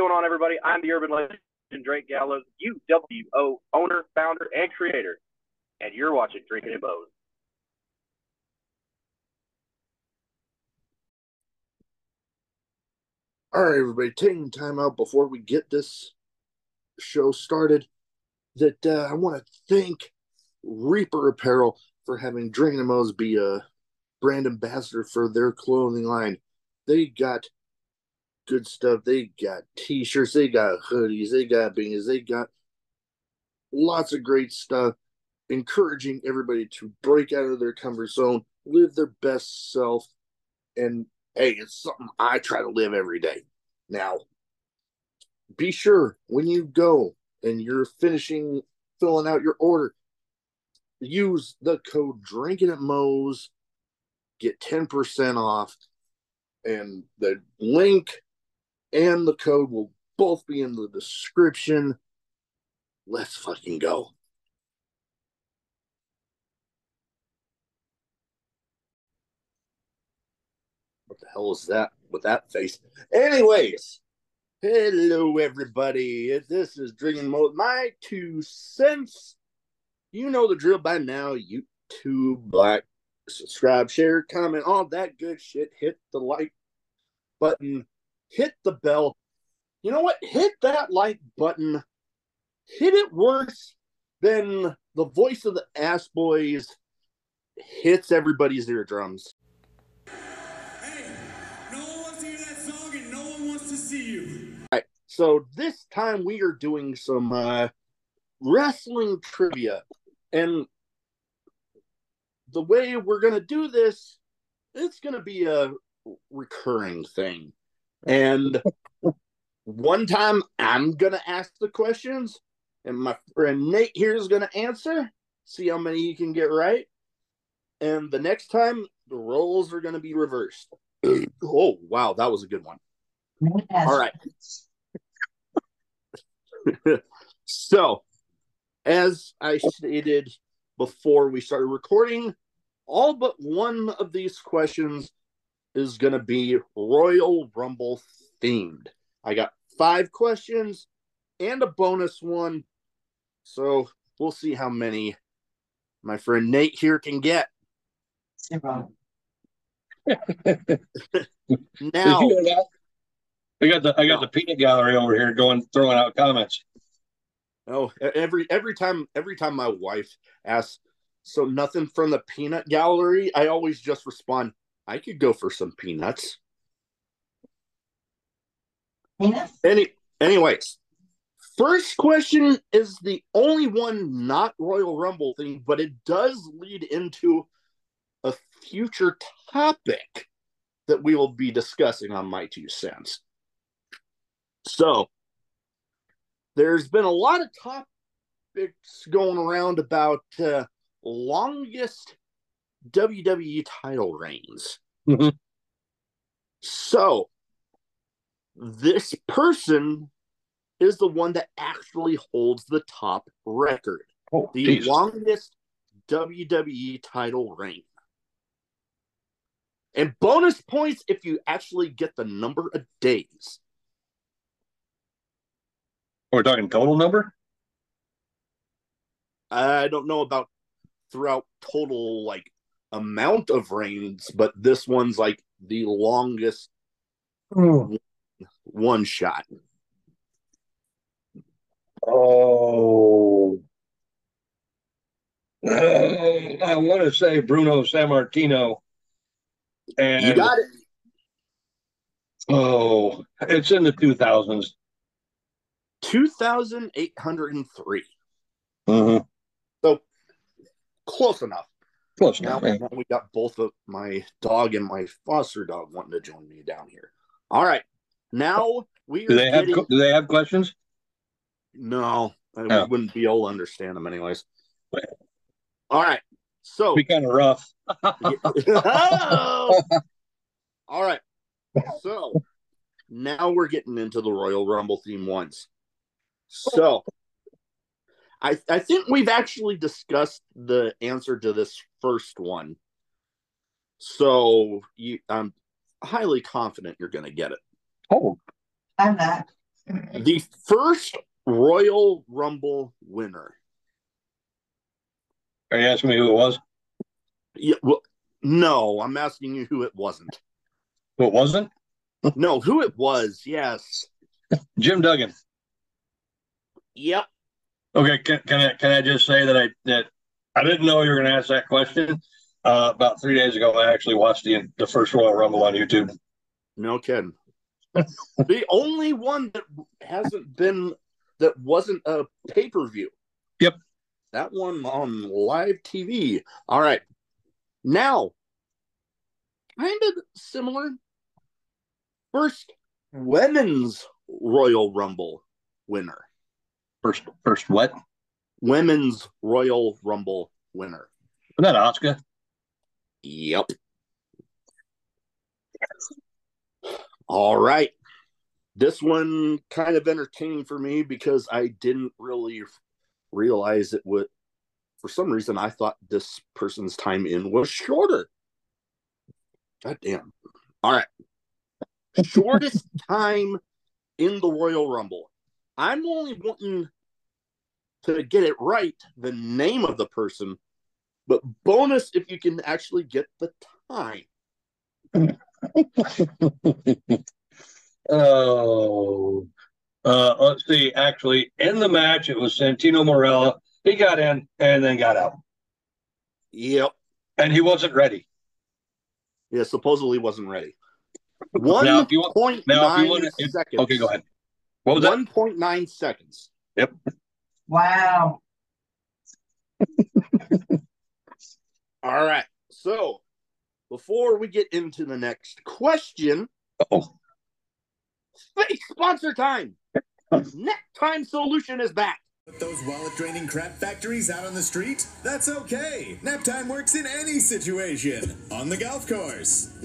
going on, everybody? I'm the urban legend Drake Gallows, UWO owner, founder, and creator, and you're watching Drinking in Mo's. All right, everybody, taking time out before we get this show started. That uh, I want to thank Reaper Apparel for having Drinking Mo's be a brand ambassador for their clothing line. They got good stuff. They got t-shirts, they got hoodies, they got beanies, they got lots of great stuff. Encouraging everybody to break out of their comfort zone, live their best self, and hey, it's something I try to live every day. Now, be sure when you go and you're finishing filling out your order, use the code drinking at Mo's, get 10% off. And the link and the code will both be in the description. Let's fucking go. What the hell is that with that face? Anyways, hello everybody. This is Drinking Mode. My two cents. You know the drill by now. YouTube, like, subscribe, share, comment, all that good shit. Hit the like button hit the bell. You know what? Hit that like button. Hit it worse than the voice of the ass boys hits everybody's eardrums. Hey, no one wants to hear that song and no one wants to see you. All right, so this time we are doing some uh, wrestling trivia. And the way we're going to do this, it's going to be a recurring thing. And one time I'm going to ask the questions, and my friend Nate here is going to answer, see how many you can get right. And the next time, the roles are going to be reversed. oh, wow. That was a good one. All right. so, as I stated before we started recording, all but one of these questions is going to be Royal Rumble themed. I got five questions and a bonus one. So we'll see how many my friend Nate here can get. Zero. now, I got the I got the peanut gallery over here going throwing out comments. oh, every every time every time my wife asks, so nothing from the peanut gallery, I always just respond, I could go for some peanuts. Penis? Any, anyways, first question is the only one not Royal Rumble thing, but it does lead into a future topic that we will be discussing on My Two Cents. So, there's been a lot of topics going around about uh, longest WWE title reigns. Mhm. So, this person is the one that actually holds the top record, Oh, the geez. longest WWE title reign. And bonus points if you actually get the number of days. We're talking total number. I don't know about throughout total like amount of reigns, but this one's like the longest one shot. Oh. Uh, I want to say Bruno Sammartino. And You got it. oh, it's in the two thousands. 2,803. Mm-hmm. Close enough. Now, now we got both of my dog and my foster dog wanting to join me down here. All right. Now we are Do they have getting... do they have questions? No, I Oh. wouldn't be able to understand them anyways. All right. So Be kind of rough. Oh! All right. So now we're getting into the Royal Rumble theme once. So I I think we've actually discussed the answer to this first one. So you I'm highly confident you're gonna get it. Oh, I'm not. The first Royal Rumble winner. Are you asking me who it was? Yeah, well, no, I'm asking you who it wasn't. Who it wasn't? No, who it was. Yes. Jim Duggan. Yep. Okay, can, can I can I just say that I that I didn't know you were going to ask that question. Uh, about three days ago, I actually watched the the first Royal Rumble on YouTube. No kidding. the only one that hasn't been that wasn't a pay per view. Yep. That one on live TV. All right. Now, kind of similar. First women's Royal Rumble winner. First first what? Women's Royal Rumble winner. Was that Asuka? Yep. All right. This one kind of entertaining for me because I didn't really realize it would. For some reason, I thought this person's time in was shorter. God damn. All right. Shortest time in the Royal Rumble. I'm only wanting to get it right, the name of the person, but bonus if you can actually get the time. oh, uh, let's see. Actually, in the match, it was Santino Marella. He got in and then got out, Yep. and he wasn't ready. Yeah, supposedly wasn't ready. One Now, if you want- point now, if you wanna- if- seconds. Okay, go ahead. What was? One point nine seconds. Wow. All right. So before we get into the next question, Oh, fake sponsor time. Net Time Solution is back. With those wallet draining crap factories out on the street? That's okay. Naptime works in any situation. On the golf course.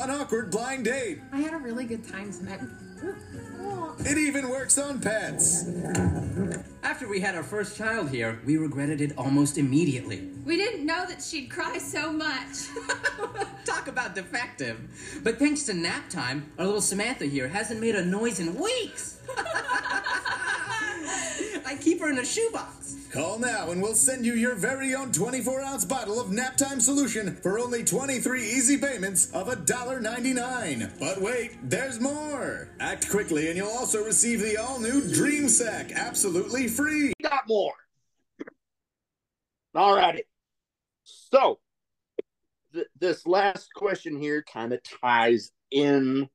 An awkward blind date. I had a really good time tonight. It even works on pets. After we had our first child here, we regretted it almost immediately. We didn't know that she'd cry so much. Talk about defective. But thanks to nap time, our little Samantha here hasn't made a noise in weeks. I keep her in a shoebox. Call now and we'll send you your very own 24 ounce bottle of Naptime Solution for only 23 easy payments of $1.99. But wait, there's more. Act quickly and you'll also receive the all new Dream Sack absolutely free. We got more. All righty. So th- this last question here kind of ties in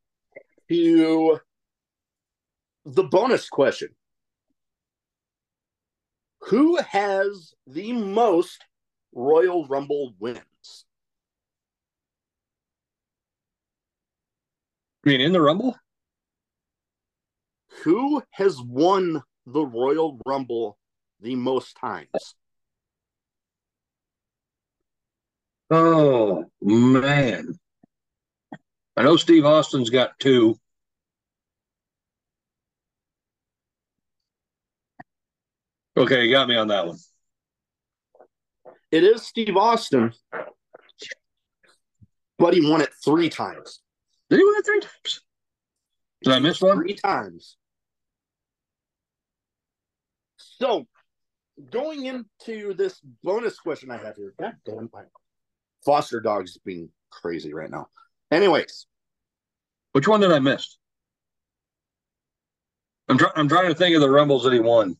to the bonus question. Who has the most Royal Rumble wins? I mean, in the Rumble? Who has won the Royal Rumble the most times? Oh man, I know Steve Austin's got two. Okay, you got me on that one. It is Steve Austin, but he won it three times. Did he win it three times? Did I miss one? Three times. So, going into this bonus question I have here, God damn, my foster dog's being crazy right now. Anyways, Which one did I miss? I'm trying. I'm trying to think of the rumbles that he won.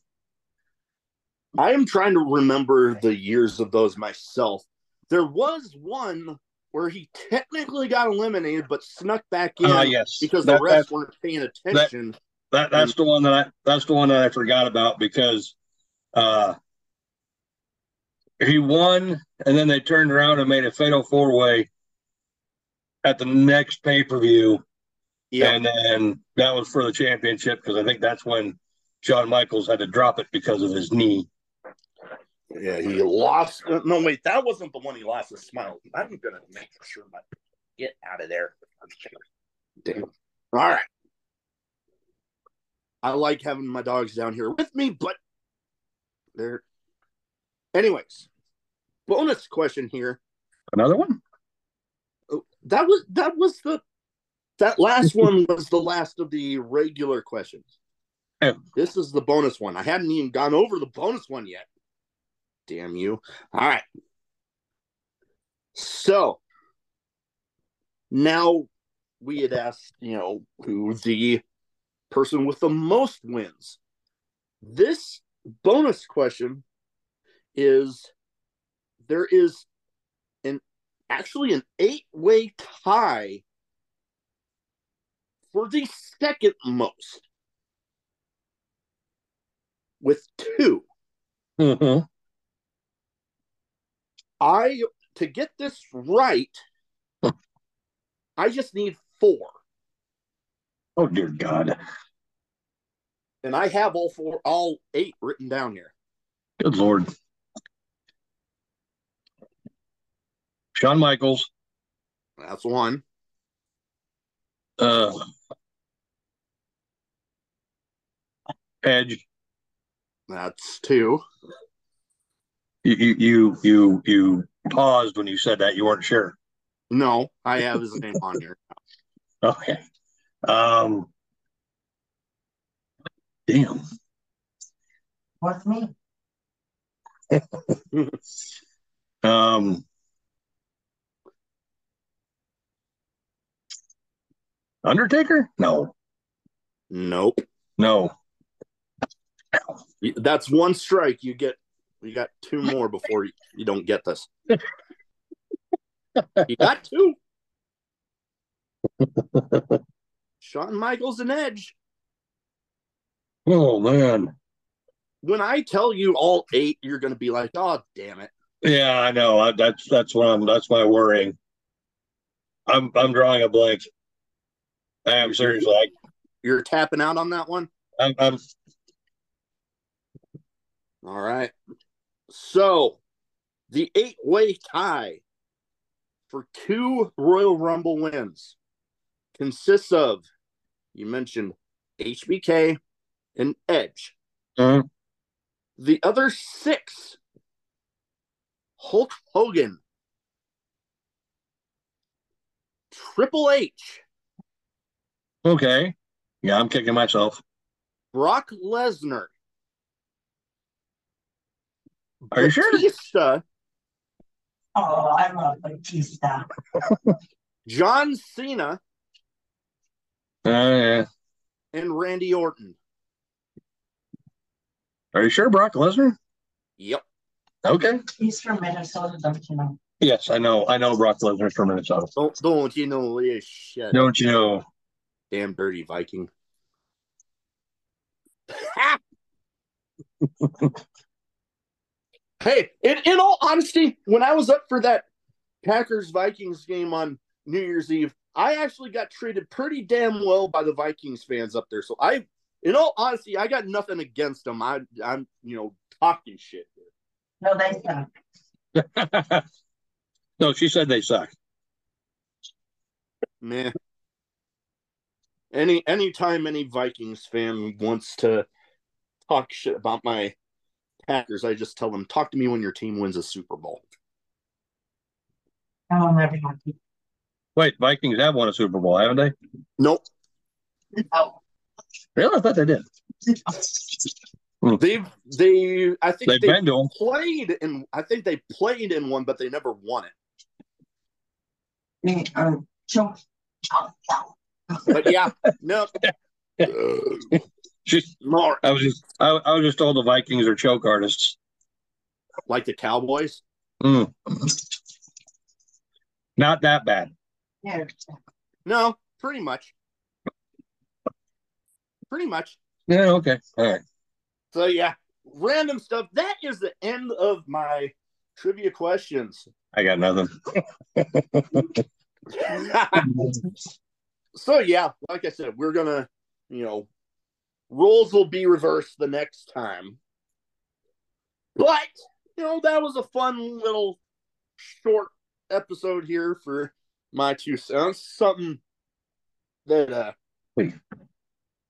I am trying to remember the years of those myself. There was one where he technically got eliminated, but snuck back in Ah, yes, because That- the that- refs weren't paying attention. That that's the one that I that's the one that I forgot about because uh he won and then they turned around and made a fatal four way at the next pay per view yeah, and then that was for the championship because I think that's when Shawn Michaels had to drop it because of his knee. Yeah, he lost. uh, No, wait, that wasn't the one he lost his smile. I'm gonna make sure my get out of there. Damn. All right. I like having my dogs down here with me, but they're. Anyways, bonus question here. Another one? Oh, That was that was the That last one was the last of the regular questions. Yeah. This is the bonus one. I hadn't even gone over the bonus one yet. Damn you. All right. So now we had asked, you know, who the person with the most wins. This bonus question is there is an actually an eight-way tie for the second most with two. Mhm. I to get this right, I just need four. Oh dear God. And I have all four all eight written down here. Good Lord. Shawn Michaels. That's one. Uh, Edge. That's two. You, you you you you paused when you said that. You weren't sure. No, I have his name on here. Okay. Um. Damn. What's me? Um. Undertaker? No. Nope. No. That's one strike. You get you got two more before you, you don't get this. you got two. Shawn Michaels and Edge. Oh man. When I tell you all eight, you're gonna be like, oh damn it. Yeah, I know. I, that's that's what I'm. That's my worrying. I'm I'm drawing a blank. I am seriously. Like You're tapping out on that one? I'm, I'm All right. So the eight way tie for two Royal Rumble wins consists of, you mentioned HBK and Edge. uh, The other six, Hulk Hogan, Triple H, okay. Yeah, I'm kicking myself. Brock Lesnar, Are you sure? Batista, Oh, I love Batista. John Cena, Uh, yeah. and Randy Orton. Are you sure, Brock Lesnar? Yep. Okay. He's from Minnesota, don't you know? Yes, I know. I know Brock Lesnar's from Minnesota. Don't don't you know this shit? Don't you know? Damn dirty Viking. hey, in, in all honesty, when I was up for that Packers Vikings game on New Year's Eve, I actually got treated pretty damn well by the Vikings fans up there. So I, in all honesty, I got nothing against them. I, I'm, you know, talking shit. Here. No, they suck. no, she said they suck. Man, Any anytime any Vikings fan wants to talk shit about my Packers, I just tell them, talk to me when your team wins a Super Bowl. I'll never happy. Wait, Vikings have won a Super Bowl, haven't they? Nope. Oh. Really? I thought they did. Hmm. They've they I think They've they been to them. played in I think they played in one, but they never won it. Me, choke. But yeah, no. She's, More I was just, I, I was just told the Vikings are choke artists. like the Cowboys. Mm. Not that bad. Yeah. No, pretty much. Pretty much. Yeah. Okay. All right. So yeah, random stuff. That is the end of my trivia questions. I got nothing. so yeah, like I said, we're gonna, you know, roles will be reversed the next time. But you know, that was a fun little short episode here for my two cents. Something that uh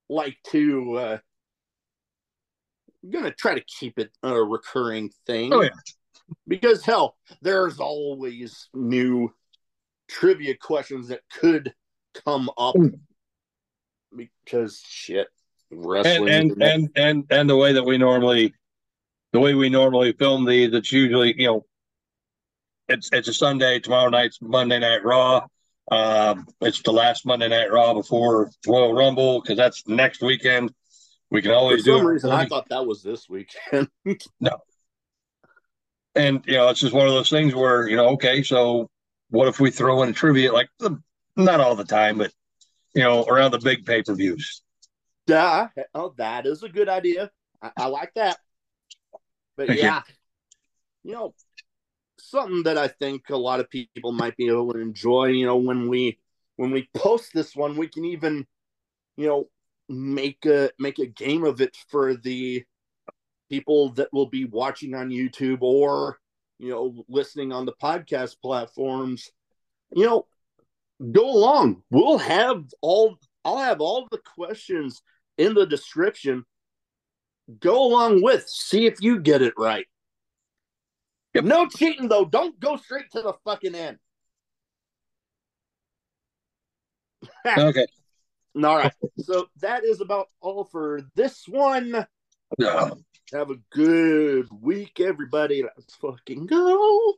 like to uh I'm gonna try to keep it a recurring thing. Oh, yeah. Because hell, there's always new trivia questions that could come up because shit, wrestling. and and and and the way that we normally the way we normally film these it's usually you know it's it's a sunday tomorrow night's monday night raw um it's the last monday night raw before royal rumble because that's next weekend we can for always do some it reason, I thought that was this weekend. No and you know it's just one of those things where you know okay so what if we throw in a trivia like the, not all the time but you know around the big pay-per-views yeah, oh, that is a good idea. I, I like that. But Thank you. yeah, you know, something that I think a lot of people might be able to enjoy. You know, when we when we post this one, we can even, you know, make a make a game of it for the people that will be watching on YouTube or you know listening on the podcast platforms. You know, go along. We'll have all. I'll have all the questions in the description. Go along with. See if you get it right. Yep. No cheating though. Don't go straight to the fucking end. okay All right. So that is about all for this one. Yeah. Have a good week, everybody. Let's fucking go.